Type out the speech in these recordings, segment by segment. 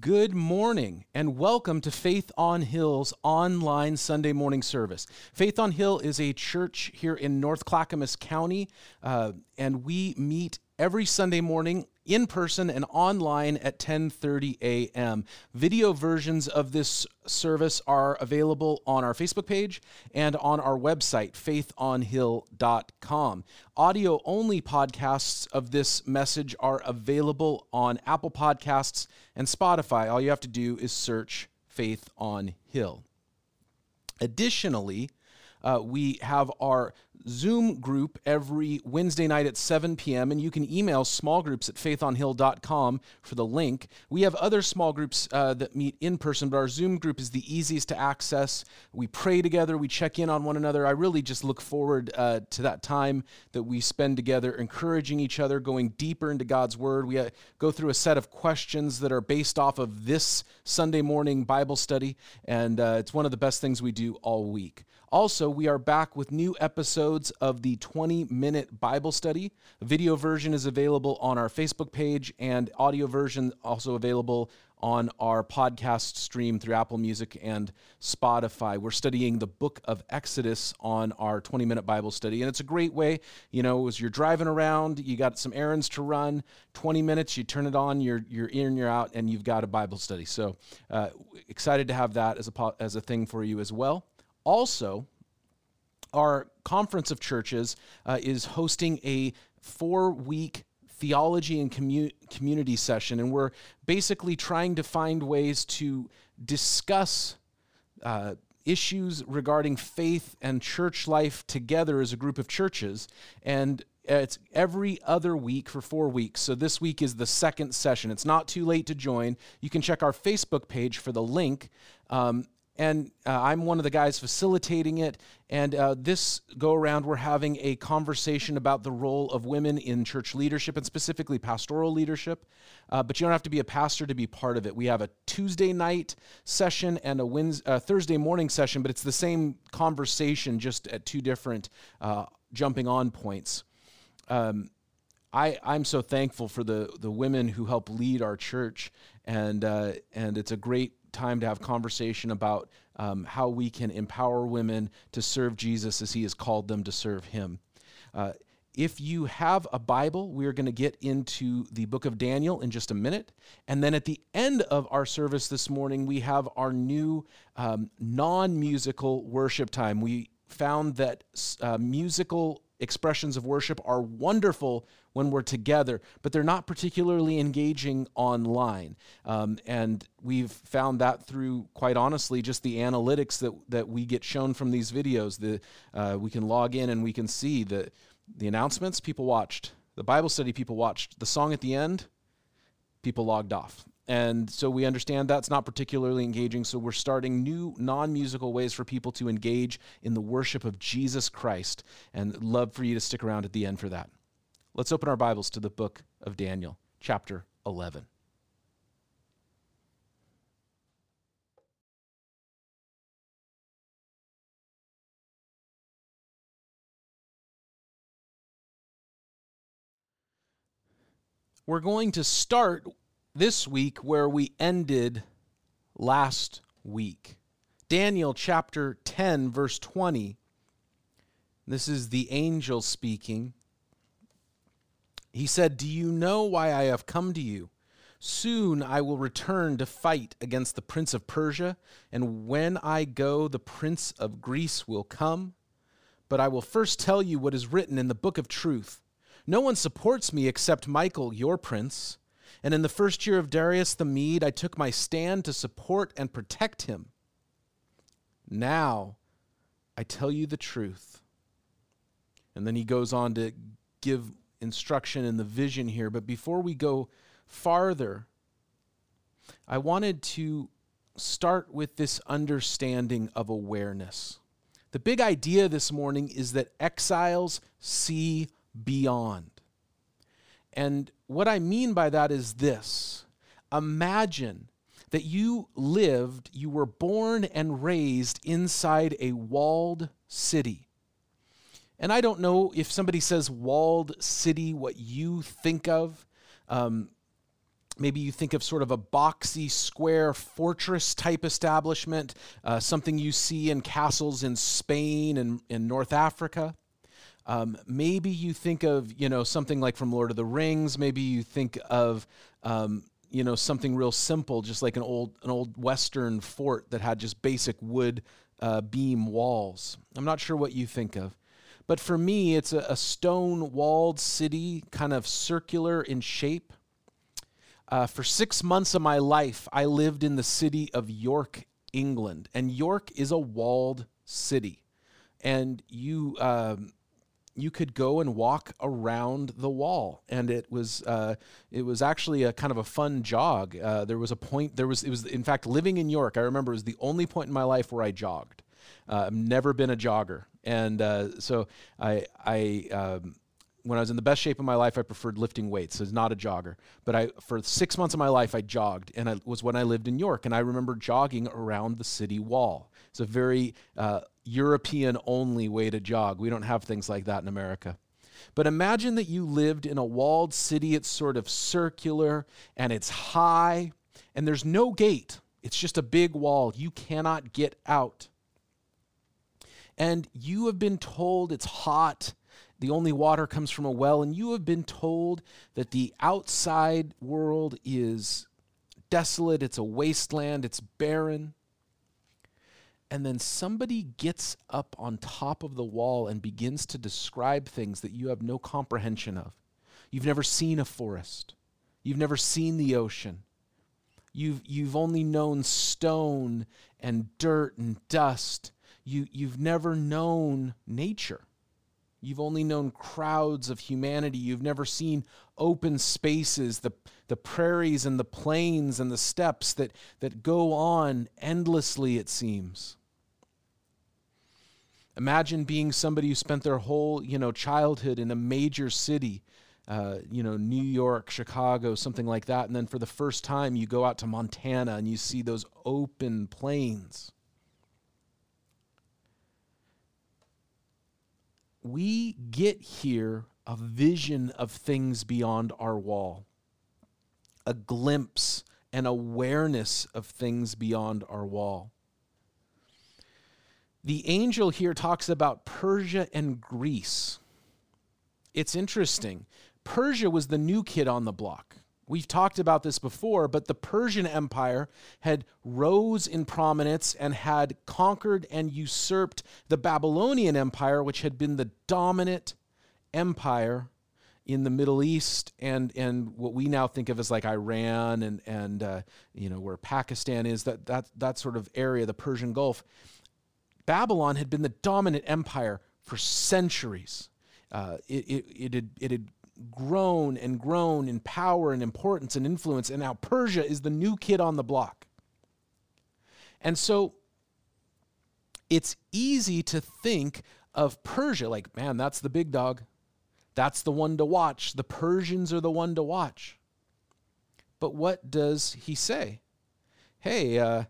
Good morning and welcome to Faith on Hill's online Sunday morning service. Faith on Hill is a church here in North Clackamas County, uh, and we meet every Sunday morning in person and online at 10:30 a.m. Video versions of this service are available on our Facebook page and on our website faithonhill.com. Audio only podcasts of this message are available on Apple Podcasts and Spotify. All you have to do is search Faith on Hill. Additionally, uh, we have our Zoom group every Wednesday night at 7 p.m., and you can email small groups at faithonhill.com for the link. We have other small groups uh, that meet in person, but our Zoom group is the easiest to access. We pray together, we check in on one another. I really just look forward uh, to that time that we spend together, encouraging each other, going deeper into God's Word. We uh, go through a set of questions that are based off of this Sunday morning Bible study, and uh, it's one of the best things we do all week. Also, we are back with new episodes of the 20 minute Bible study. A video version is available on our Facebook page, and audio version also available on our podcast stream through Apple Music and Spotify. We're studying the book of Exodus on our 20 minute Bible study, and it's a great way, you know, as you're driving around, you got some errands to run, 20 minutes, you turn it on, you're, you're in, you're out, and you've got a Bible study. So uh, excited to have that as a, as a thing for you as well. Also, our conference of churches uh, is hosting a four week theology and commu- community session, and we're basically trying to find ways to discuss uh, issues regarding faith and church life together as a group of churches. And it's every other week for four weeks. So this week is the second session. It's not too late to join. You can check our Facebook page for the link. Um, and uh, I'm one of the guys facilitating it. And uh, this go around, we're having a conversation about the role of women in church leadership and specifically pastoral leadership. Uh, but you don't have to be a pastor to be part of it. We have a Tuesday night session and a Wednesday, uh, Thursday morning session, but it's the same conversation, just at two different uh, jumping on points. Um, I, I'm so thankful for the, the women who help lead our church, and, uh, and it's a great time to have conversation about um, how we can empower women to serve Jesus as he has called them to serve him. Uh, if you have a Bible, we're going to get into the book of Daniel in just a minute. And then at the end of our service this morning, we have our new um, non musical worship time. We found that uh, musical expressions of worship are wonderful when we're together, but they're not particularly engaging online. Um, and we've found that through, quite honestly, just the analytics that, that we get shown from these videos. The, uh, we can log in and we can see the, the announcements people watched, the Bible study people watched, the song at the end, people logged off. And so we understand that's not particularly engaging. So we're starting new non musical ways for people to engage in the worship of Jesus Christ. And love for you to stick around at the end for that. Let's open our Bibles to the book of Daniel, chapter 11. We're going to start this week where we ended last week. Daniel chapter 10, verse 20. This is the angel speaking. He said, Do you know why I have come to you? Soon I will return to fight against the prince of Persia, and when I go, the prince of Greece will come. But I will first tell you what is written in the book of truth. No one supports me except Michael, your prince. And in the first year of Darius the Mede, I took my stand to support and protect him. Now I tell you the truth. And then he goes on to give instruction in the vision here. But before we go farther, I wanted to start with this understanding of awareness. The big idea this morning is that exiles see beyond. And what I mean by that is this imagine that you lived, you were born and raised inside a walled city. And I don't know if somebody says walled city, what you think of. Um, Maybe you think of sort of a boxy, square fortress type establishment, uh, something you see in castles in Spain and in North Africa. Um, maybe you think of you know something like from Lord of the Rings. Maybe you think of um, you know something real simple, just like an old an old Western fort that had just basic wood uh, beam walls. I'm not sure what you think of, but for me, it's a, a stone walled city, kind of circular in shape. Uh, for six months of my life, I lived in the city of York, England, and York is a walled city, and you. Um, you could go and walk around the wall, and it was uh, it was actually a kind of a fun jog. Uh, there was a point. There was it was in fact living in York. I remember it was the only point in my life where I jogged. Uh, I've never been a jogger, and uh, so I I. Um, when I was in the best shape of my life, I preferred lifting weights. So I was not a jogger, but I for six months of my life I jogged, and it was when I lived in York, and I remember jogging around the city wall. It's a very uh, European only way to jog. We don't have things like that in America. But imagine that you lived in a walled city. It's sort of circular and it's high, and there's no gate. It's just a big wall. You cannot get out. And you have been told it's hot. The only water comes from a well, and you have been told that the outside world is desolate, it's a wasteland, it's barren and then somebody gets up on top of the wall and begins to describe things that you have no comprehension of. You've never seen a forest. You've never seen the ocean. You've, you've only known stone and dirt and dust. You, you've never known nature. You've only known crowds of humanity. You've never seen open spaces, the, the prairies and the plains and the steppes that, that go on endlessly, it seems. Imagine being somebody who spent their whole, you know, childhood in a major city, uh, you know, New York, Chicago, something like that, and then for the first time you go out to Montana and you see those open plains. We get here a vision of things beyond our wall, a glimpse, an awareness of things beyond our wall the angel here talks about Persia and Greece. It's interesting. Persia was the new kid on the block. We've talked about this before, but the Persian Empire had rose in prominence and had conquered and usurped the Babylonian Empire, which had been the dominant empire in the Middle East and and what we now think of as like Iran and and uh, you know where Pakistan is that that that sort of area, the Persian Gulf. Babylon had been the dominant empire for centuries. Uh, it, it, it, had, it had grown and grown in power and importance and influence, and now Persia is the new kid on the block. And so it's easy to think of Persia like, man, that's the big dog. That's the one to watch. The Persians are the one to watch. But what does he say? Hey, uh,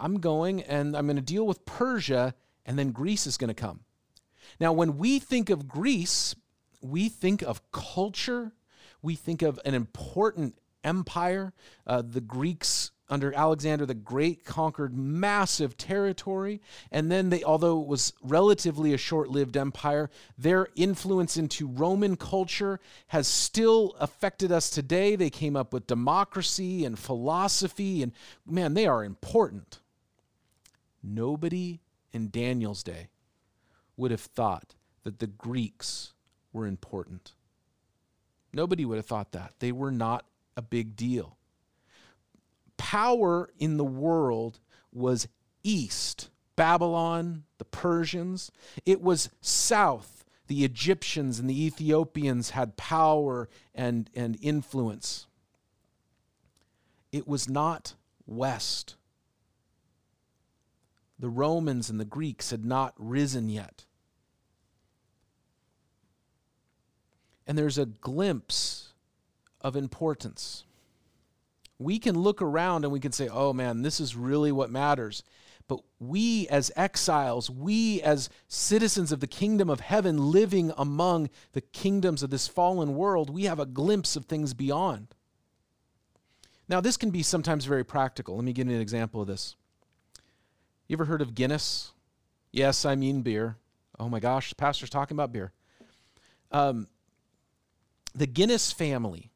I'm going and I'm going to deal with Persia, and then Greece is going to come. Now, when we think of Greece, we think of culture, we think of an important empire. Uh, the Greeks under Alexander the Great conquered massive territory. And then they, although it was relatively a short lived empire, their influence into Roman culture has still affected us today. They came up with democracy and philosophy, and man, they are important. Nobody in Daniel's day would have thought that the Greeks were important. Nobody would have thought that. They were not a big deal. Power in the world was east, Babylon, the Persians. It was south, the Egyptians and the Ethiopians had power and, and influence. It was not west, the Romans and the Greeks had not risen yet. And there's a glimpse of importance. We can look around and we can say, oh man, this is really what matters. But we, as exiles, we, as citizens of the kingdom of heaven, living among the kingdoms of this fallen world, we have a glimpse of things beyond. Now, this can be sometimes very practical. Let me give you an example of this. You ever heard of Guinness? Yes, I mean beer. Oh my gosh, the pastor's talking about beer. Um, the Guinness family,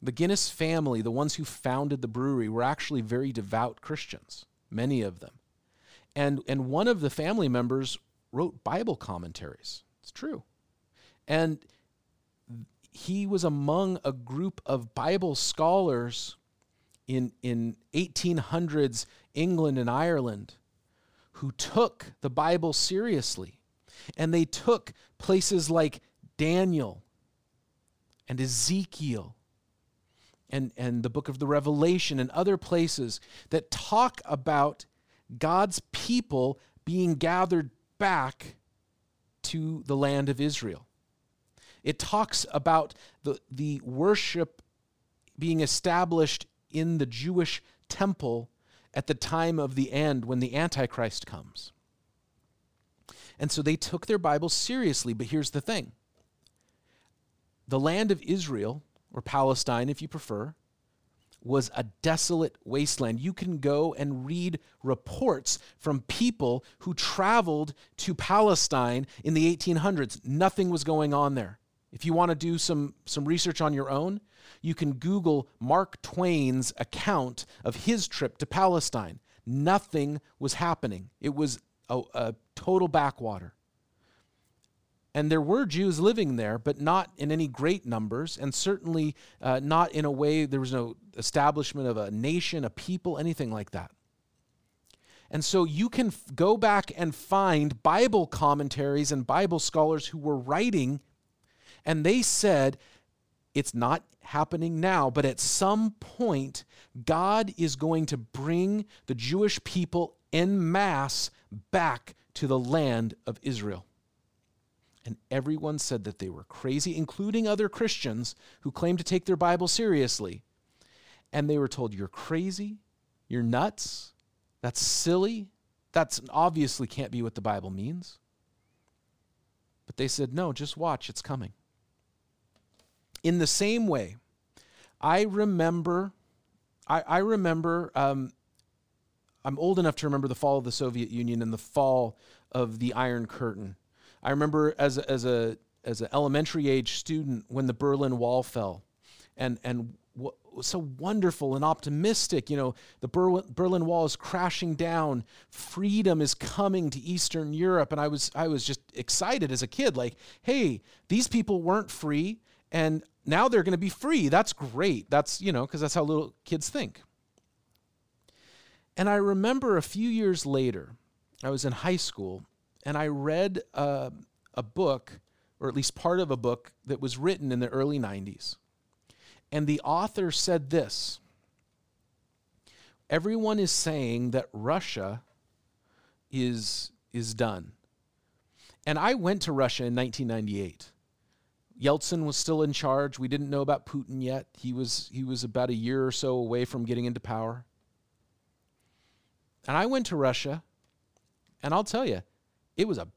the Guinness family, the ones who founded the brewery, were actually very devout Christians, many of them. And, and one of the family members wrote Bible commentaries. It's true. And he was among a group of Bible scholars in, in 1800s England and Ireland who took the Bible seriously. And they took places like Daniel and Ezekiel and, and the book of the Revelation and other places that talk about God's people being gathered back to the land of Israel. It talks about the, the worship being established in the Jewish temple at the time of the end when the Antichrist comes. And so they took their Bible seriously, but here's the thing the land of Israel, or Palestine if you prefer, was a desolate wasteland. You can go and read reports from people who traveled to Palestine in the 1800s. Nothing was going on there. If you want to do some, some research on your own, you can Google Mark Twain's account of his trip to Palestine. Nothing was happening, it was a, a total backwater. And there were Jews living there, but not in any great numbers, and certainly uh, not in a way, there was no establishment of a nation, a people, anything like that. And so you can f- go back and find Bible commentaries and Bible scholars who were writing and they said, it's not happening now, but at some point, God is going to bring the Jewish people en masse back to the land of Israel. And everyone said that they were crazy, including other Christians who claimed to take their Bible seriously. And they were told, You're crazy, you're nuts, that's silly, that's obviously can't be what the Bible means. But they said, No, just watch, it's coming. In the same way, I remember, I, I remember, um, I'm old enough to remember the fall of the Soviet Union and the fall of the Iron Curtain. I remember as a, as a as an elementary age student when the Berlin Wall fell, and and what was so wonderful and optimistic. You know, the Berlin Wall is crashing down. Freedom is coming to Eastern Europe, and I was I was just excited as a kid. Like, hey, these people weren't free, and now they're going to be free. That's great. That's, you know, because that's how little kids think. And I remember a few years later, I was in high school, and I read uh, a book, or at least part of a book, that was written in the early 90s. And the author said this Everyone is saying that Russia is, is done. And I went to Russia in 1998. Yeltsin was still in charge. We didn't know about Putin yet. He was, he was about a year or so away from getting into power. And I went to Russia, and I'll tell you, it was a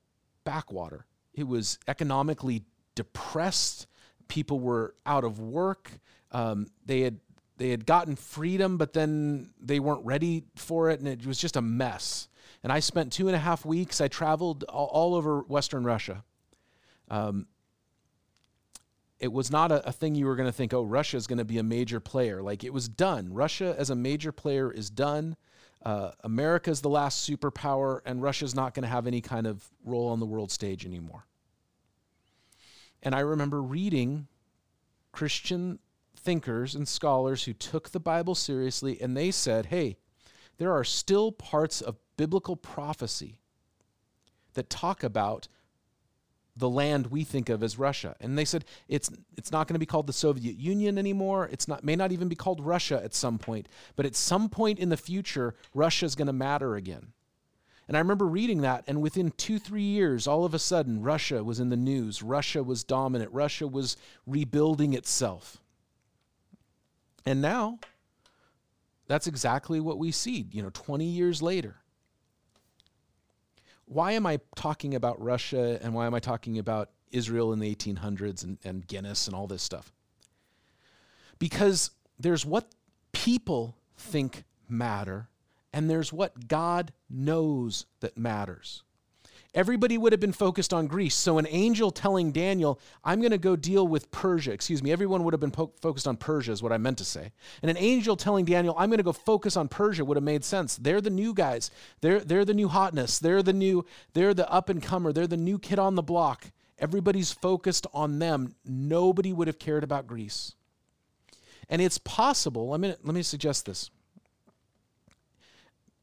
backwater. It was economically depressed. People were out of work. Um, they had they had gotten freedom, but then they weren't ready for it, and it was just a mess. And I spent two and a half weeks. I traveled all, all over Western Russia. Um, it was not a, a thing you were going to think, oh, Russia is going to be a major player. Like it was done. Russia as a major player is done. Uh, America is the last superpower, and Russia is not going to have any kind of role on the world stage anymore. And I remember reading Christian thinkers and scholars who took the Bible seriously, and they said, hey, there are still parts of biblical prophecy that talk about the land we think of as Russia. And they said it's it's not going to be called the Soviet Union anymore. It's not may not even be called Russia at some point, but at some point in the future Russia is going to matter again. And I remember reading that and within 2-3 years all of a sudden Russia was in the news. Russia was dominant. Russia was rebuilding itself. And now that's exactly what we see, you know, 20 years later why am I talking about Russia and why am I talking about Israel in the 1800s and, and Guinness and all this stuff? Because there's what people think matter, and there's what God knows that matters. Everybody would have been focused on Greece. So, an angel telling Daniel, I'm going to go deal with Persia, excuse me, everyone would have been po- focused on Persia, is what I meant to say. And an angel telling Daniel, I'm going to go focus on Persia would have made sense. They're the new guys. They're, they're the new hotness. They're the new, they're the up and comer. They're the new kid on the block. Everybody's focused on them. Nobody would have cared about Greece. And it's possible, let me, let me suggest this.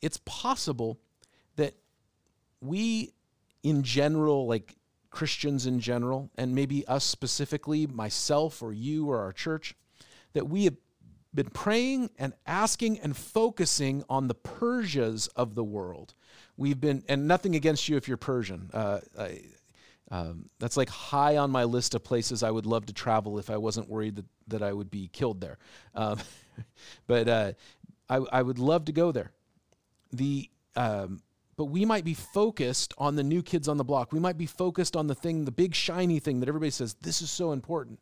It's possible that we in general, like Christians in general, and maybe us specifically, myself or you or our church, that we have been praying and asking and focusing on the Persias of the world. We've been, and nothing against you if you're Persian. Uh, I, um, that's like high on my list of places I would love to travel if I wasn't worried that, that I would be killed there. Um, but uh, I, I, would love to go there. The um, but we might be focused on the new kids on the block. We might be focused on the thing, the big shiny thing that everybody says, this is so important.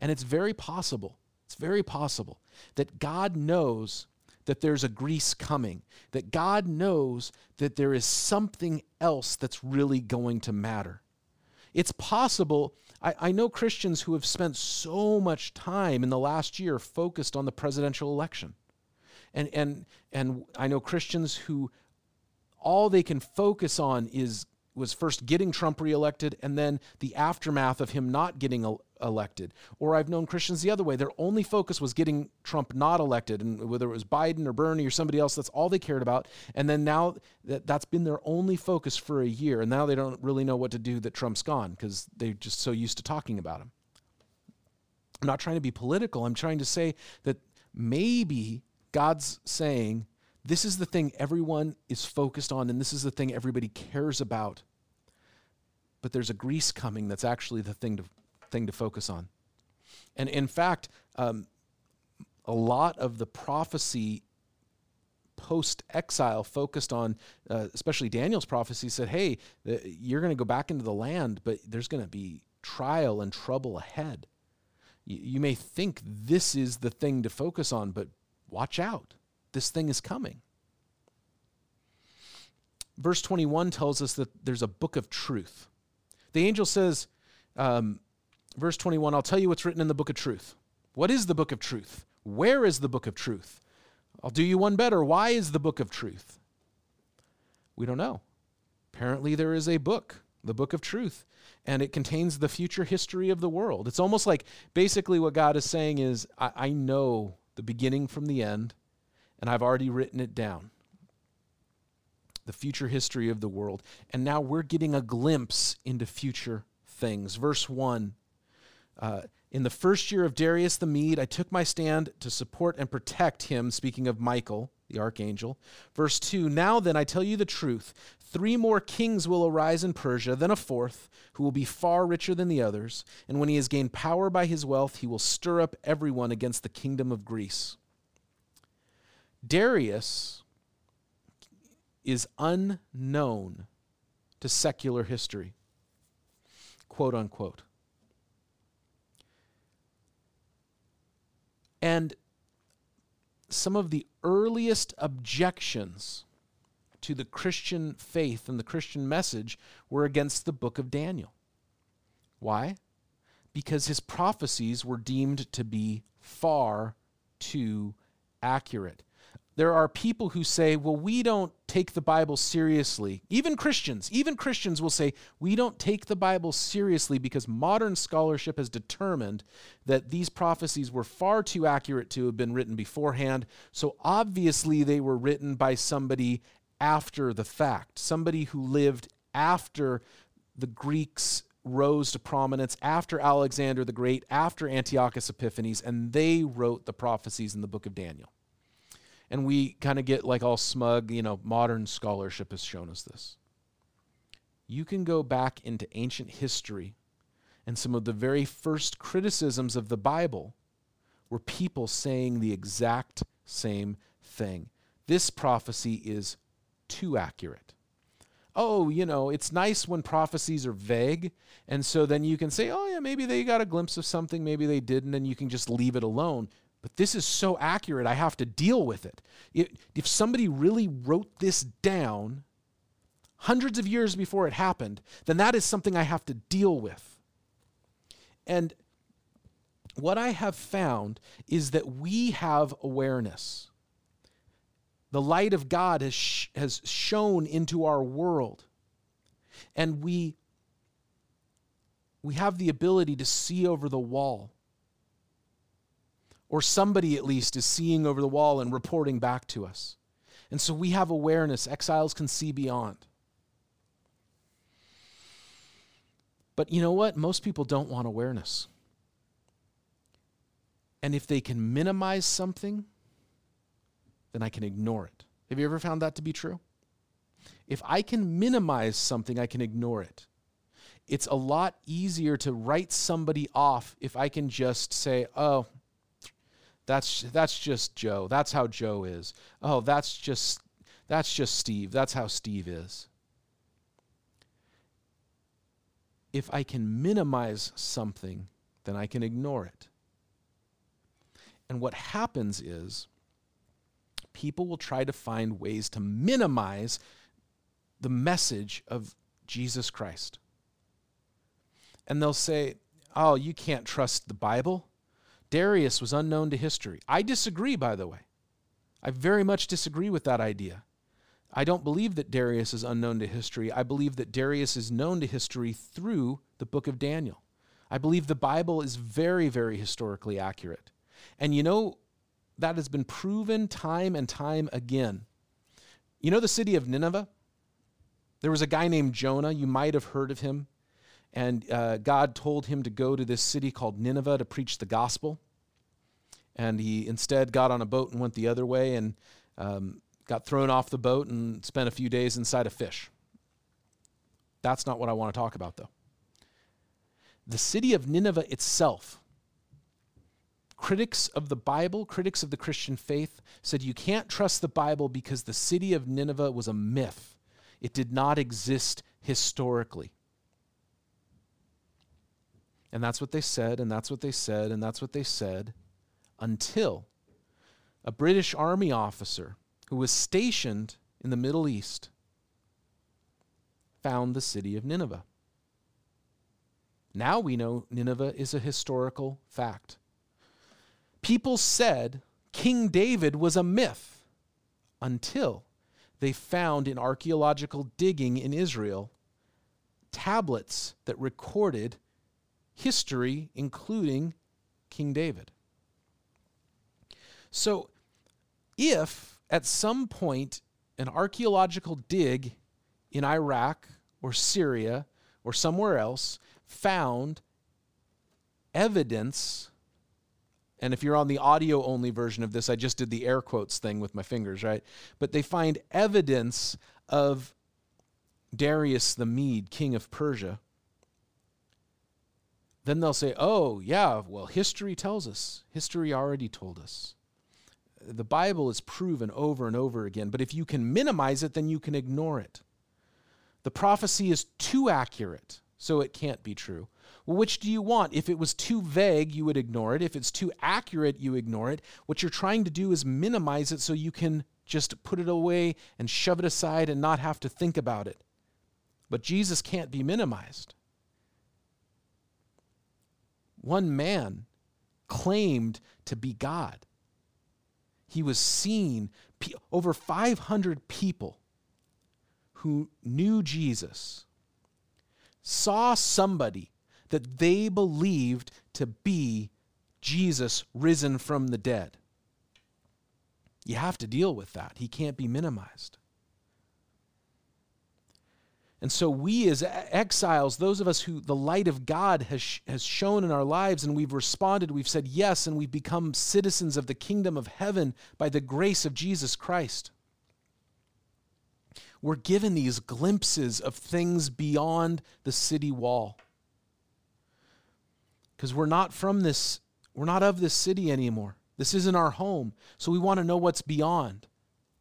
And it's very possible, it's very possible that God knows that there's a Greece coming, that God knows that there is something else that's really going to matter. It's possible. I, I know Christians who have spent so much time in the last year focused on the presidential election. And, and, and I know Christians who all they can focus on is was first getting Trump reelected and then the aftermath of him not getting el- elected. Or I've known Christians the other way. Their only focus was getting Trump not elected, and whether it was Biden or Bernie or somebody else, that's all they cared about. And then now that that's been their only focus for a year, and now they don't really know what to do that Trump's gone because they're just so used to talking about him. I'm not trying to be political. I'm trying to say that maybe God's saying, this is the thing everyone is focused on, and this is the thing everybody cares about. But there's a Greece coming that's actually the thing to, thing to focus on. And in fact, um, a lot of the prophecy post exile focused on, uh, especially Daniel's prophecy, said, hey, the, you're going to go back into the land, but there's going to be trial and trouble ahead. You, you may think this is the thing to focus on, but watch out. This thing is coming. Verse 21 tells us that there's a book of truth. The angel says, um, verse 21, I'll tell you what's written in the book of truth. What is the book of truth? Where is the book of truth? I'll do you one better. Why is the book of truth? We don't know. Apparently, there is a book, the book of truth, and it contains the future history of the world. It's almost like basically what God is saying is, I, I know the beginning from the end, and I've already written it down. The future history of the world. And now we're getting a glimpse into future things. Verse 1 uh, In the first year of Darius the Mede, I took my stand to support and protect him, speaking of Michael, the archangel. Verse 2 Now then, I tell you the truth. Three more kings will arise in Persia, then a fourth, who will be far richer than the others. And when he has gained power by his wealth, he will stir up everyone against the kingdom of Greece. Darius is unknown to secular history, quote unquote. And some of the earliest objections to the Christian faith and the Christian message were against the book of Daniel. Why? Because his prophecies were deemed to be far too accurate there are people who say, well, we don't take the Bible seriously. Even Christians, even Christians will say, we don't take the Bible seriously because modern scholarship has determined that these prophecies were far too accurate to have been written beforehand. So obviously they were written by somebody after the fact, somebody who lived after the Greeks rose to prominence after Alexander the Great, after Antiochus Epiphanes, and they wrote the prophecies in the book of Daniel and we kind of get like all smug, you know, modern scholarship has shown us this. You can go back into ancient history, and some of the very first criticisms of the Bible were people saying the exact same thing. This prophecy is too accurate. Oh, you know, it's nice when prophecies are vague. And so then you can say, oh, yeah, maybe they got a glimpse of something, maybe they didn't, and you can just leave it alone. But this is so accurate, I have to deal with it. If somebody really wrote this down hundreds of years before it happened, then that is something I have to deal with. And what I have found is that we have awareness. The light of God has, sh- has shone into our world. And we, we have the ability to see over the wall. Or somebody at least is seeing over the wall and reporting back to us. And so we have awareness. Exiles can see beyond. But you know what? Most people don't want awareness. And if they can minimize something, then I can ignore it. Have you ever found that to be true? If I can minimize something, I can ignore it. It's a lot easier to write somebody off if I can just say, oh, that's, that's just Joe. That's how Joe is. Oh, that's just, that's just Steve. That's how Steve is. If I can minimize something, then I can ignore it. And what happens is people will try to find ways to minimize the message of Jesus Christ. And they'll say, oh, you can't trust the Bible. Darius was unknown to history. I disagree, by the way. I very much disagree with that idea. I don't believe that Darius is unknown to history. I believe that Darius is known to history through the book of Daniel. I believe the Bible is very, very historically accurate. And you know, that has been proven time and time again. You know the city of Nineveh? There was a guy named Jonah. You might have heard of him. And uh, God told him to go to this city called Nineveh to preach the gospel. And he instead got on a boat and went the other way and um, got thrown off the boat and spent a few days inside a fish. That's not what I want to talk about, though. The city of Nineveh itself critics of the Bible, critics of the Christian faith, said you can't trust the Bible because the city of Nineveh was a myth. It did not exist historically. And that's what they said, and that's what they said, and that's what they said until a British army officer who was stationed in the Middle East found the city of Nineveh. Now we know Nineveh is a historical fact. People said King David was a myth until they found in archaeological digging in Israel tablets that recorded history, including King David. So, if at some point an archaeological dig in Iraq or Syria or somewhere else found evidence and if you're on the audio only version of this, I just did the air quotes thing with my fingers, right? But they find evidence of Darius the Mede, king of Persia. Then they'll say, oh, yeah, well, history tells us. History already told us. The Bible is proven over and over again, but if you can minimize it, then you can ignore it. The prophecy is too accurate, so it can't be true. Well, which do you want? If it was too vague, you would ignore it. If it's too accurate, you ignore it. What you're trying to do is minimize it so you can just put it away and shove it aside and not have to think about it. But Jesus can't be minimized. One man claimed to be God. He was seen, over 500 people who knew Jesus saw somebody that they believed to be Jesus risen from the dead. You have to deal with that. He can't be minimized. And so, we as exiles, those of us who the light of God has, has shown in our lives, and we've responded, we've said yes, and we've become citizens of the kingdom of heaven by the grace of Jesus Christ. We're given these glimpses of things beyond the city wall because we're not from this, we're not of this city anymore. This isn't our home. So we want to know what's beyond.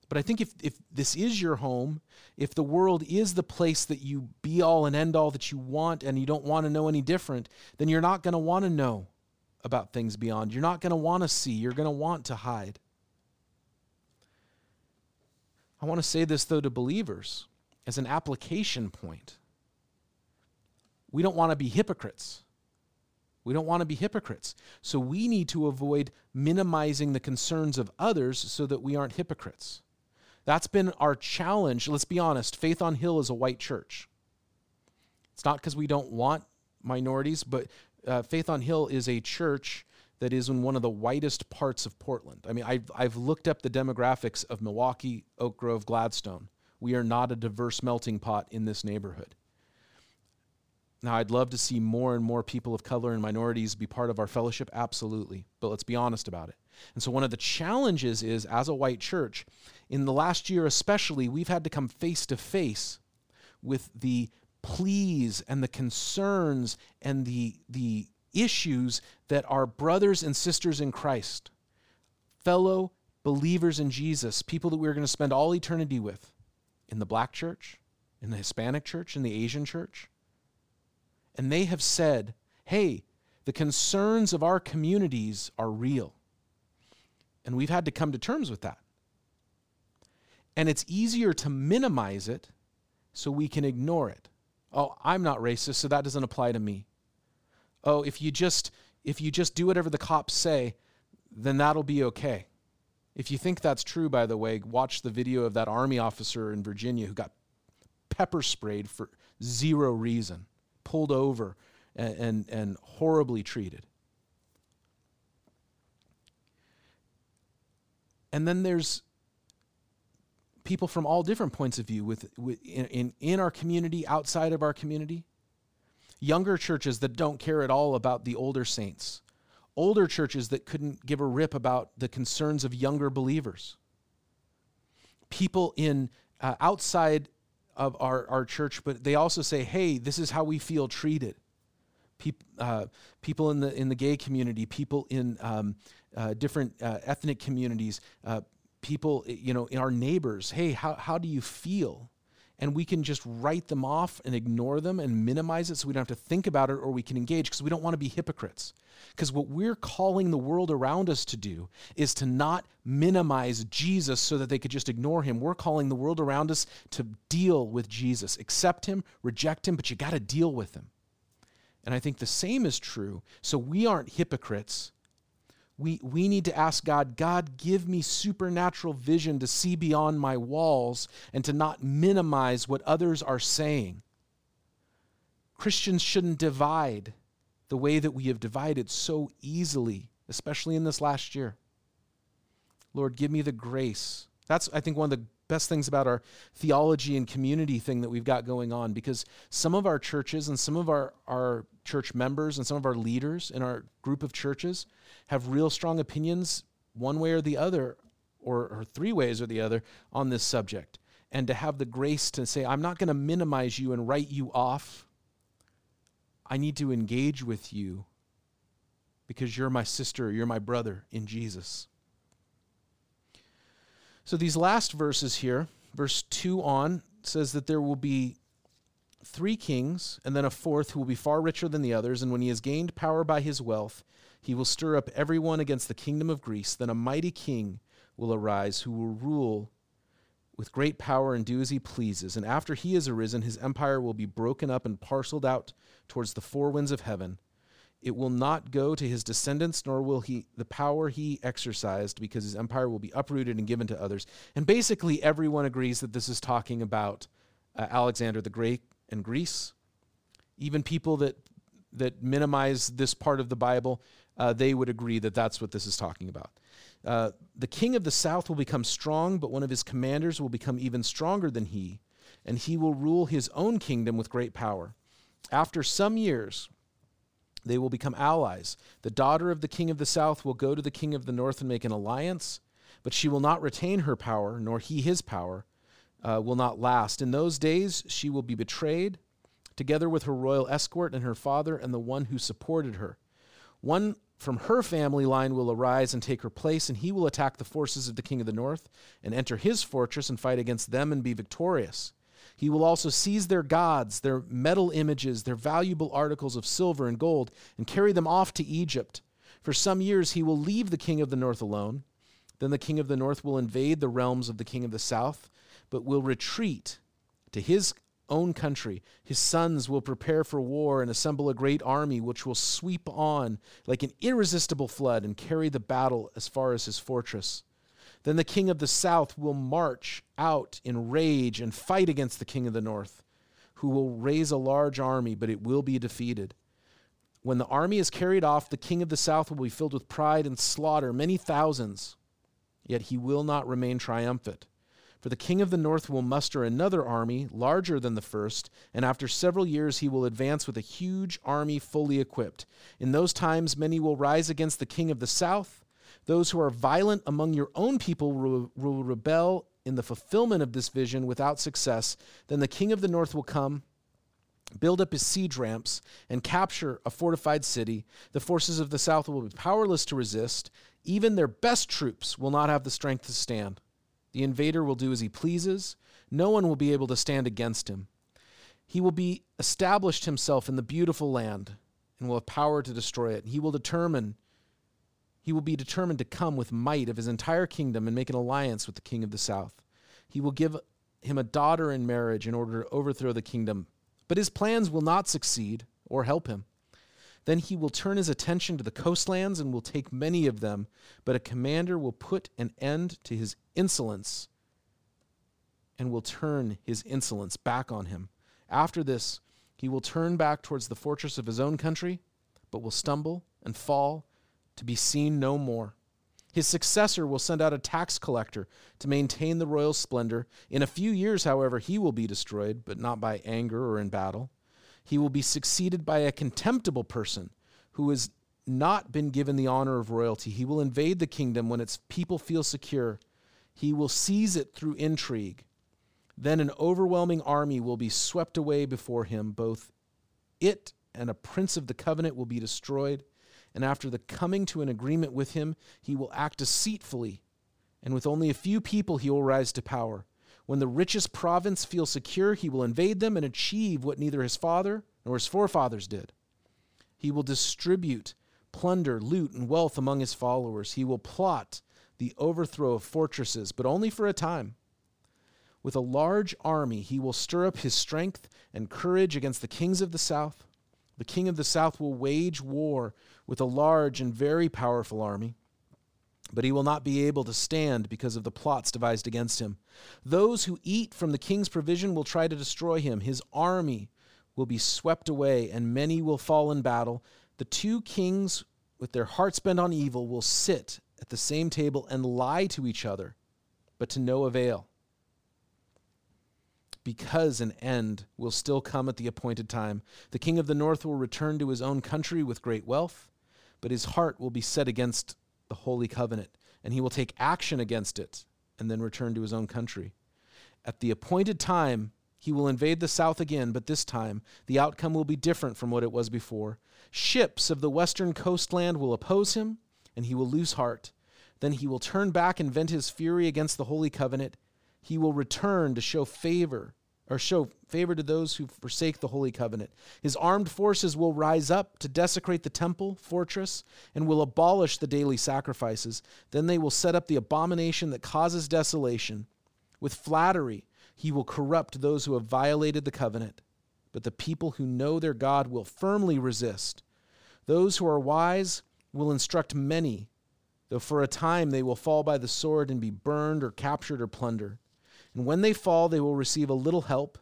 But I think if, if this is your home, if the world is the place that you be all and end all that you want and you don't want to know any different, then you're not going to want to know about things beyond. You're not going to want to see, you're going to want to hide. I want to say this, though, to believers as an application point. We don't want to be hypocrites. We don't want to be hypocrites. So we need to avoid minimizing the concerns of others so that we aren't hypocrites. That's been our challenge. Let's be honest Faith on Hill is a white church. It's not because we don't want minorities, but uh, Faith on Hill is a church that is in one of the whitest parts of Portland. I mean, I've, I've looked up the demographics of Milwaukie, Oak Grove, Gladstone. We are not a diverse melting pot in this neighborhood. Now, I'd love to see more and more people of color and minorities be part of our fellowship, absolutely, but let's be honest about it. And so, one of the challenges is, as a white church, in the last year especially, we've had to come face to face with the pleas and the concerns and the, the issues that our brothers and sisters in Christ, fellow believers in Jesus, people that we're going to spend all eternity with in the black church, in the Hispanic church, in the Asian church. And they have said, hey, the concerns of our communities are real. And we've had to come to terms with that. And it's easier to minimize it so we can ignore it. Oh, I'm not racist, so that doesn't apply to me. Oh, if you just if you just do whatever the cops say, then that'll be okay. If you think that's true, by the way, watch the video of that army officer in Virginia who got pepper sprayed for zero reason, pulled over, and, and, and horribly treated. And then there's people from all different points of view with, with in, in, our community, outside of our community. Younger churches that don't care at all about the older saints. Older churches that couldn't give a rip about the concerns of younger believers. People in uh, outside of our, our church, but they also say, hey, this is how we feel treated. Peop, uh, people in the, in the gay community, people in um, uh, different uh, ethnic communities, uh, people, eh, you know, our neighbors, hey, how, how do you feel? And we can just write them off and ignore them and minimize it so we don't have to think about it or we can engage because we don't want to be hypocrites. Because what we're calling the world around us to do is to not minimize Jesus so that they could just ignore him. We're calling the world around us to deal with Jesus, accept him, reject him, but you got to deal with him. And I think the same is true. So we aren't hypocrites we, we need to ask God, God, give me supernatural vision to see beyond my walls and to not minimize what others are saying. Christians shouldn't divide the way that we have divided so easily, especially in this last year. Lord, give me the grace. That's, I think, one of the best things about our theology and community thing that we've got going on because some of our churches and some of our, our church members and some of our leaders in our group of churches have real strong opinions one way or the other, or, or three ways or the other, on this subject. And to have the grace to say, I'm not going to minimize you and write you off. I need to engage with you because you're my sister, you're my brother in Jesus. So these last verses here, verse 2 on, says that there will be three kings and then a fourth who will be far richer than the others. And when he has gained power by his wealth, he will stir up everyone against the kingdom of Greece. Then a mighty king will arise who will rule with great power and do as he pleases. And after he has arisen, his empire will be broken up and parceled out towards the four winds of heaven. It will not go to his descendants, nor will he the power he exercised, because his empire will be uprooted and given to others. And basically, everyone agrees that this is talking about uh, Alexander the Great and Greece. Even people that that minimize this part of the Bible uh, they would agree that that's what this is talking about. Uh, the king of the south will become strong, but one of his commanders will become even stronger than he, and he will rule his own kingdom with great power. After some years, they will become allies. The daughter of the king of the south will go to the king of the north and make an alliance, but she will not retain her power, nor he his power uh, will not last. In those days, she will be betrayed, together with her royal escort and her father and the one who supported her. One from her family line will arise and take her place, and he will attack the forces of the king of the north and enter his fortress and fight against them and be victorious. He will also seize their gods, their metal images, their valuable articles of silver and gold, and carry them off to Egypt. For some years he will leave the king of the north alone. Then the king of the north will invade the realms of the king of the south, but will retreat to his own country. His sons will prepare for war and assemble a great army which will sweep on like an irresistible flood and carry the battle as far as his fortress. Then the king of the south will march out in rage and fight against the king of the north, who will raise a large army, but it will be defeated. When the army is carried off, the king of the south will be filled with pride and slaughter many thousands, yet he will not remain triumphant. For the king of the north will muster another army, larger than the first, and after several years he will advance with a huge army fully equipped. In those times many will rise against the king of the south. Those who are violent among your own people will, rebel in the fulfillment of this vision without success. Then the king of the north will come build up his siege ramps, and capture a fortified city. The forces of the south will be powerless to resist. Even their best troops will not have the strength to stand. The invader will do as he pleases. No one will be able to stand against him. He will be established himself in the beautiful land and will have power to destroy it. He will determine he will be determined to come with might of his entire kingdom and make an alliance with the king of the south. He will give him a daughter in marriage in order to overthrow the kingdom, but his plans will not succeed or help him. Then he will turn his attention to the coastlands and will take many of them, but a commander will put an end to his insolence and will turn his insolence back on him. After this, he will turn back towards the fortress of his own country, but will stumble and fall to be seen no more. His successor will send out a tax collector to maintain the royal splendor. In a few years, however, he will be destroyed, but not by anger or in battle. He will be succeeded by a contemptible person who has not been given the honor of royalty. He will invade the kingdom when its people feel secure. He will seize it through intrigue. Then an overwhelming army will be swept away before him. Both it and a prince of the covenant will be destroyed. And after the coming to an agreement with him, he will act deceitfully. And with only a few people, he will rise to power. When the richest province feels secure, he will invade them and achieve what neither his father nor his forefathers did. He will distribute plunder, loot, and wealth among his followers. He will plot the overthrow of fortresses, but only for a time. With a large army, he will stir up his strength and courage against the kings of the south. The king of the south will wage war with a large and very powerful army but he will not be able to stand because of the plots devised against him. Those who eat from the king's provision will try to destroy him. His army will be swept away, and many will fall in battle. The two kings, with their hearts bent on evil, will sit at the same table and lie to each other, but to no avail. Because an end will still come at the appointed time. The king of the north will return to his own country with great wealth, but his heart will be set against the Holy Covenant, and he will take action against it and then return to his own country. At the appointed time, he will invade the south again, but this time the outcome will be different from what it was before. Ships of the western coastland will oppose him, and he will lose heart. Then he will turn back and vent his fury against the Holy Covenant. He will return to show favor or show favor to those who forsake the holy covenant. His armed forces will rise up to desecrate the temple, fortress, and will abolish the daily sacrifices. Then they will set up the abomination that causes desolation. With flattery, he will corrupt those who have violated the covenant. But the people who know their God will firmly resist. Those who are wise will instruct many, though for a time they will fall by the sword and be burned or captured or plundered. And when they fall, they will receive a little help,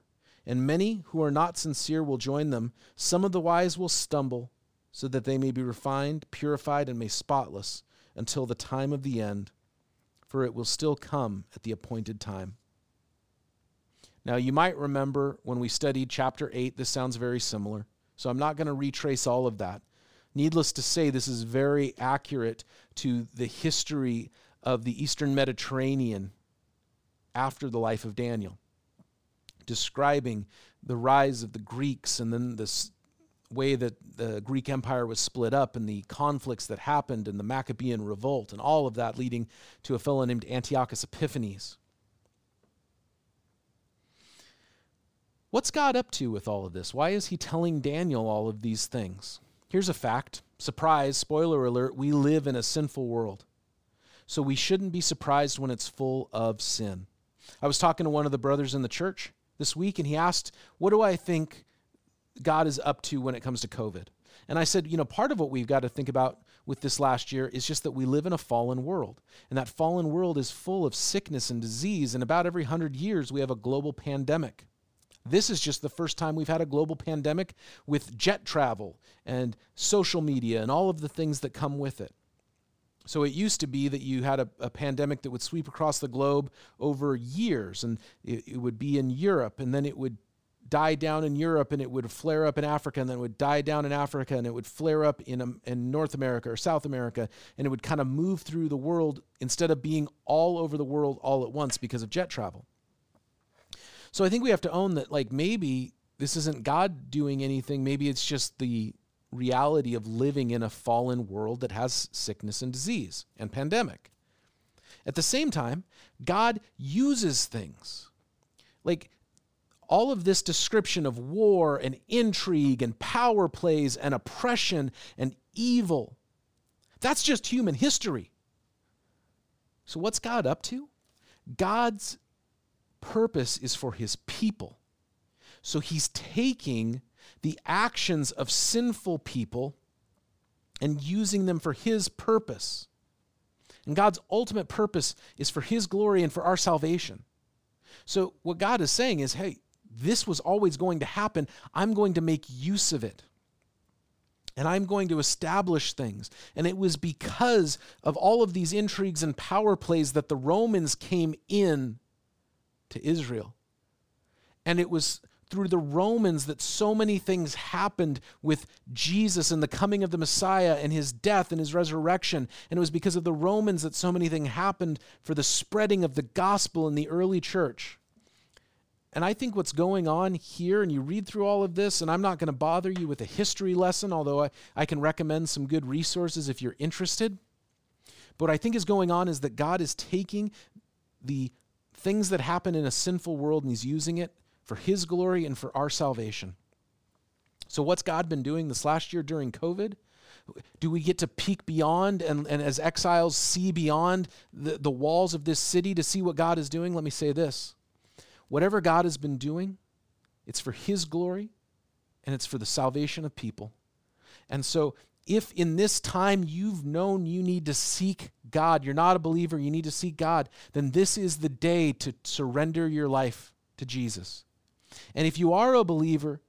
and many who are not sincere will join them. Some of the wise will stumble, so that they may be refined, purified, and made spotless until the time of the end, for it will still come at the appointed time. Now, you might remember when we studied chapter 8, this sounds very similar, so I'm not going to retrace all of that. Needless to say, this is very accurate to the history of the Eastern Mediterranean after the life of Daniel, describing the rise of the Greeks and then this way that the Greek Empire was split up and the conflicts that happened and the Maccabean revolt and all of that leading to a fellow named Antiochus Epiphanes. What's God up to with all of this? Why is he telling Daniel all of these things? Here's a fact surprise, spoiler alert, we live in a sinful world. So we shouldn't be surprised when it's full of sin. I was talking to one of the brothers in the church this week, and he asked, What do I think God is up to when it comes to COVID? And I said, You know, part of what we've got to think about with this last year is just that we live in a fallen world. And that fallen world is full of sickness and disease. And about every hundred years, we have a global pandemic. This is just the first time we've had a global pandemic with jet travel and social media and all of the things that come with it. So it used to be that you had a, a, pandemic that would sweep across the globe over years, and it, it, would be in Europe, and then it would die down in Europe, and it would flare up in Africa, and then it would die down in Africa, and it would flare up in, um, in North America or South America, and it would kind of move through the world instead of being all over the world all at once because of jet travel. So I think we have to own that, like, maybe this isn't God doing anything, maybe it's just the reality of living in a fallen world that has sickness and disease and pandemic. At the same time, God uses things. Like all of this description of war and intrigue and power plays and oppression and evil, that's just human history. So, what's God up to? God's purpose is for his people. So, he's taking the actions of sinful people and using them for His purpose. And God's ultimate purpose is for His glory and for our salvation. So, what God is saying is hey, this was always going to happen. I'm going to make use of it. And I'm going to establish things. And it was because of all of these intrigues and power plays that the Romans came in to Israel. And it was through the Romans that so many things happened with Jesus and the coming of the Messiah and his death and his resurrection. And it was because of the Romans that so many things happened for the spreading of the gospel in the early church. And I think what's going on here, and you read through all of this, and I'm not going to bother you with a history lesson, although I, I can recommend some good resources if you're interested. But what I think is going on is that God is taking the things that happen in a sinful world and He's using it for His glory and for our salvation. So, what's God been doing this last year during COVID? Do we get to peek beyond and, and as exiles see beyond the, the walls of this city to see what God is doing? Let me say this whatever God has been doing, it's for His glory and it's for the salvation of people. And so, if in this time you've known you need to seek God, you're not a believer, you need to seek God, then this is the day to surrender your life to Jesus. And if you are a believer,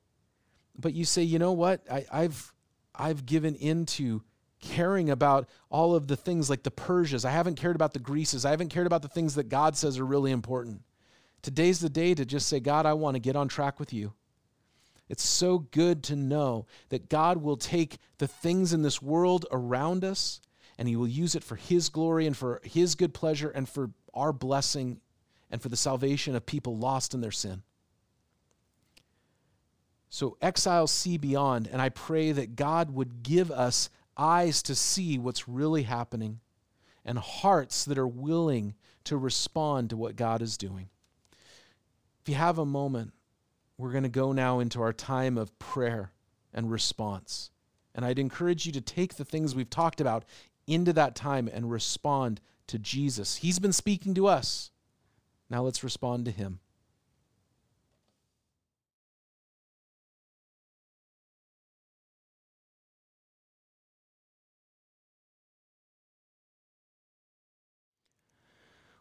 but you say, you know what, I, I've I've given into caring about all of the things like the Persias. I haven't cared about the Greeces. I haven't cared about the things that God says are really important. Today's the day to just say, God, I want to get on track with you. It's so good to know that God will take the things in this world around us and He will use it for His glory and for His good pleasure and for our blessing and for the salvation of people lost in their sin. So exiles see beyond, and I pray that God would give us eyes to see what's really happening and hearts that are willing to respond to what God is doing. If you have a moment, we're going to go now into our time of prayer and response. And I'd encourage you to take the things we've talked about into that time and respond to Jesus. He's been speaking to us. Now let's respond to him.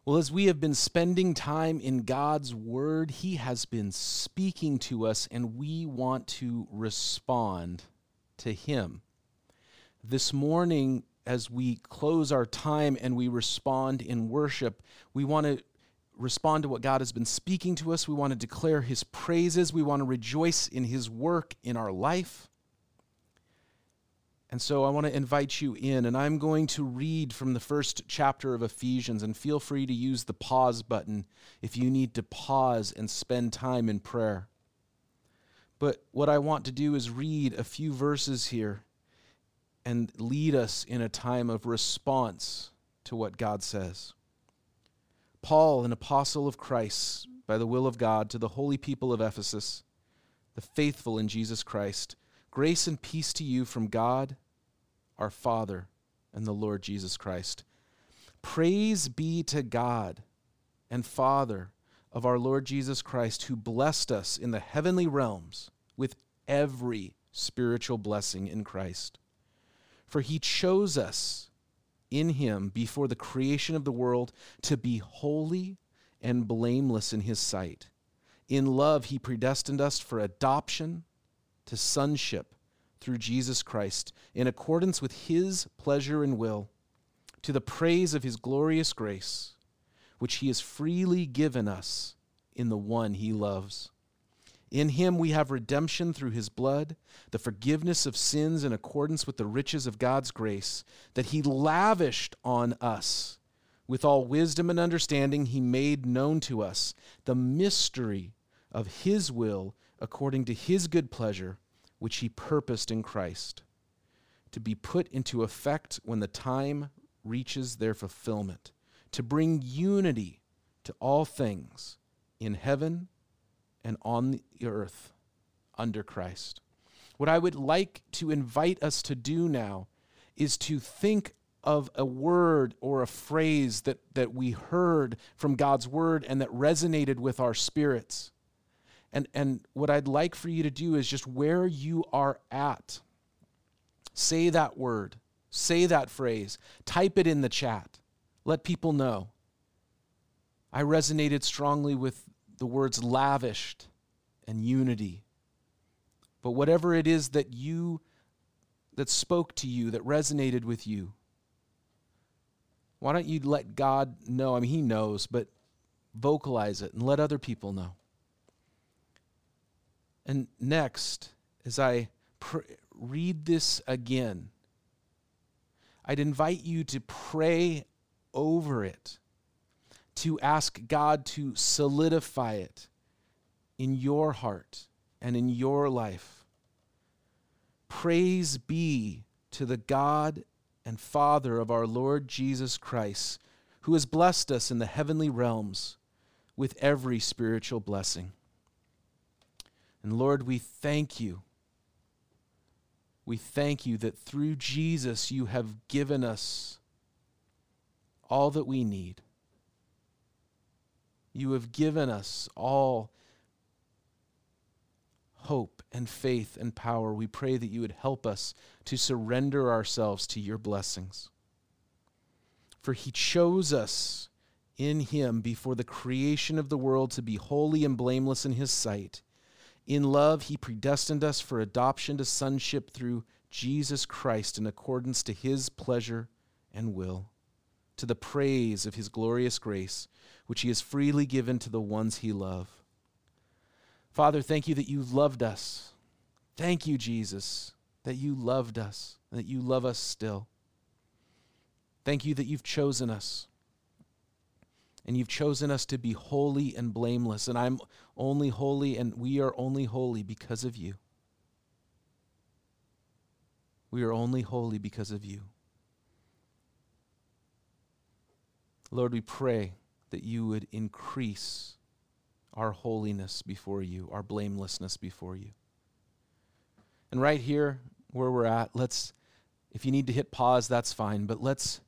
Well, as we have been spending time in God's Word, He has been speaking to us, and we want to respond to Him. This morning, as we close our time and we respond in worship, we want to respond to what God has been speaking to us. We want to declare His praises. We want to rejoice in His work in our life. And so I want to invite you in, and I'm going to read from the first chapter of Ephesians, and feel free to use the pause button if you need to pause and spend time in prayer. But what I want to do is read a few verses here and lead us in a time of response to what God says. Paul, an apostle of Christ, by the will of God, to the holy people of Ephesus, the faithful in Jesus Christ Grace and peace to you from God our Father, and the Lord Jesus Christ. Praise be to God and Father of our Lord Jesus Christ, who blessed us in the heavenly realms with every spiritual blessing in Christ. For he chose us in him before the creation of the world to be holy and blameless in his sight. In love, he predestined us for adoption to sonship through Jesus Christ, in accordance with his pleasure and will, to the praise of his glorious grace, which he has freely given us in the one he loves. In him we have redemption through his blood, the forgiveness of sins in accordance with the riches of God's grace that he lavished on us. With all wisdom and understanding, he made known to us the mystery of his will according to his good pleasure, which he purposed in Christ, to be put into effect when the time reaches their fulfillment, to bring unity to all things in heaven and on the earth under Christ. What I would like to invite us to do now is to think of a word or a phrase that, that we heard from God's word and that resonated with our spirits. And, and what I'd like for you to do is just where you are at, say that word, say that phrase, type it in the chat, let people know. I resonated strongly with the words lavished and unity. But whatever it is that you that spoke to you, that resonated with you, why don't you let God know? I mean, He knows, but vocalize it and let other people know. And next, as I pr- read this again, I'd invite you to pray over it to ask God to solidify it in your heart and in your life. Praise be to the God and Father of our Lord Jesus Christ, who has blessed us in the heavenly realms with every spiritual blessing. And Lord, we thank you. We thank you that through Jesus you have given us all that we need. You have given us all hope and faith and power. We pray that you would help us to surrender ourselves to your blessings. For he chose us in him before the creation of the world to be holy and blameless in his sight. In love, he predestined us for adoption to sonship through Jesus Christ in accordance to his pleasure and will, to the praise of his glorious grace which he has freely given to the ones he loves. Father, thank you that you loved us. Thank you, Jesus, that you loved us, that you love us still. Thank you that you've chosen us. And you've chosen us to be holy and blameless. And I'm only holy, and we are only holy because of you. We are only holy because of you. Lord, we pray that you would increase our holiness before you, our blamelessness before you. And right here where we're at, let's, if you need to hit pause, that's fine, but let's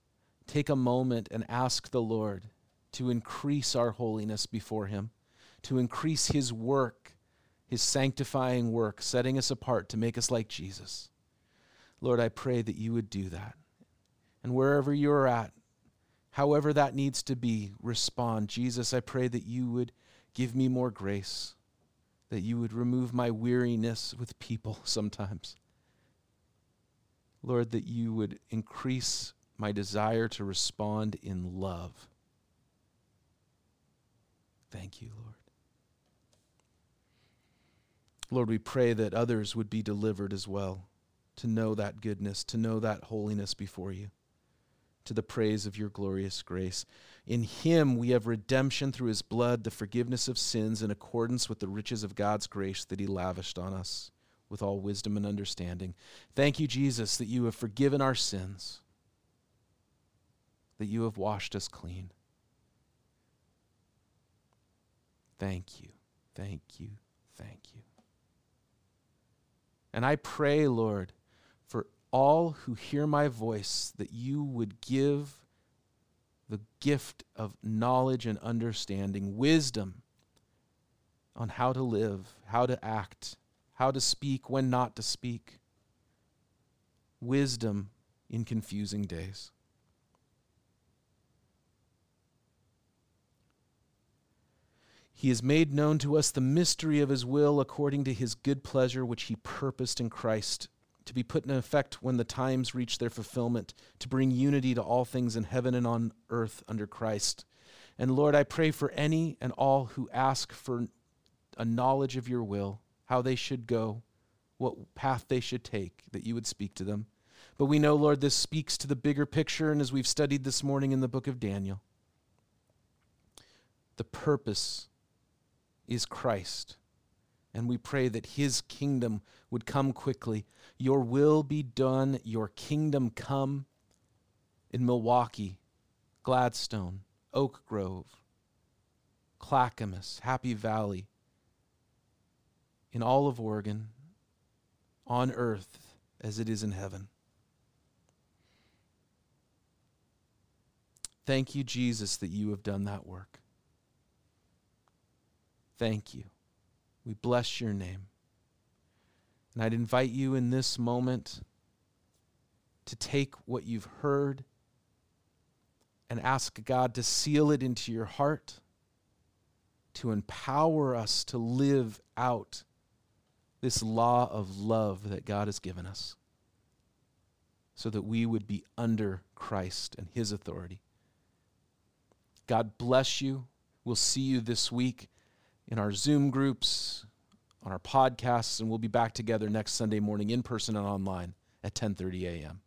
take a moment and ask the Lord to increase our holiness before Him, to increase His work, His sanctifying work, setting us apart to make us like Jesus. Lord, I pray that you would do that. And wherever you're at, however that needs to be, respond. Jesus, I pray that you would give me more grace, that you would remove my weariness with people sometimes. Lord, that you would increase my desire to respond in love. Thank you, Lord. Lord, we pray that others would be delivered as well, to know that goodness, to know that holiness before you to the praise of your glorious grace. In him we have redemption through his blood, the forgiveness of sins in accordance with the riches of God's grace that he lavished on us with all wisdom and understanding. Thank you, Jesus, that you have forgiven our sins, that you have washed us clean. Thank you, thank you, thank you. And I pray, Lord, for all who hear my voice, that you would give the gift of knowledge and understanding, wisdom on how to live, how to act, how to speak, when not to speak. Wisdom in confusing days. He has made known to us the mystery of his will according to his good pleasure, which he purposed in Christ, to be put in effect when the times reach their fulfillment, to bring unity to all things in heaven and on earth under Christ. And Lord, I pray for any and all who ask for a knowledge of your will, how they should go, what path they should take, that you would speak to them. But we know, Lord, this speaks to the bigger picture, and as we've studied this morning in the book of Daniel, the purpose is Christ. And we pray that his kingdom would come quickly. Your will be done, your kingdom come in Milwaukie, Gladstone, Oak Grove, Clackamas, Happy Valley, in all of Oregon, on earth as it is in heaven. Thank you, Jesus, that you have done that work. Thank you. We bless your name. And I'd invite you in this moment to take what you've heard and ask God to seal it into your heart, to empower us to live out this law of love that God has given us, so that we would be under Christ and his authority. God bless you. We'll see you this week in our Zoom groups, on our podcasts, and we'll be back together next Sunday morning in person and online at 10:30 a.m.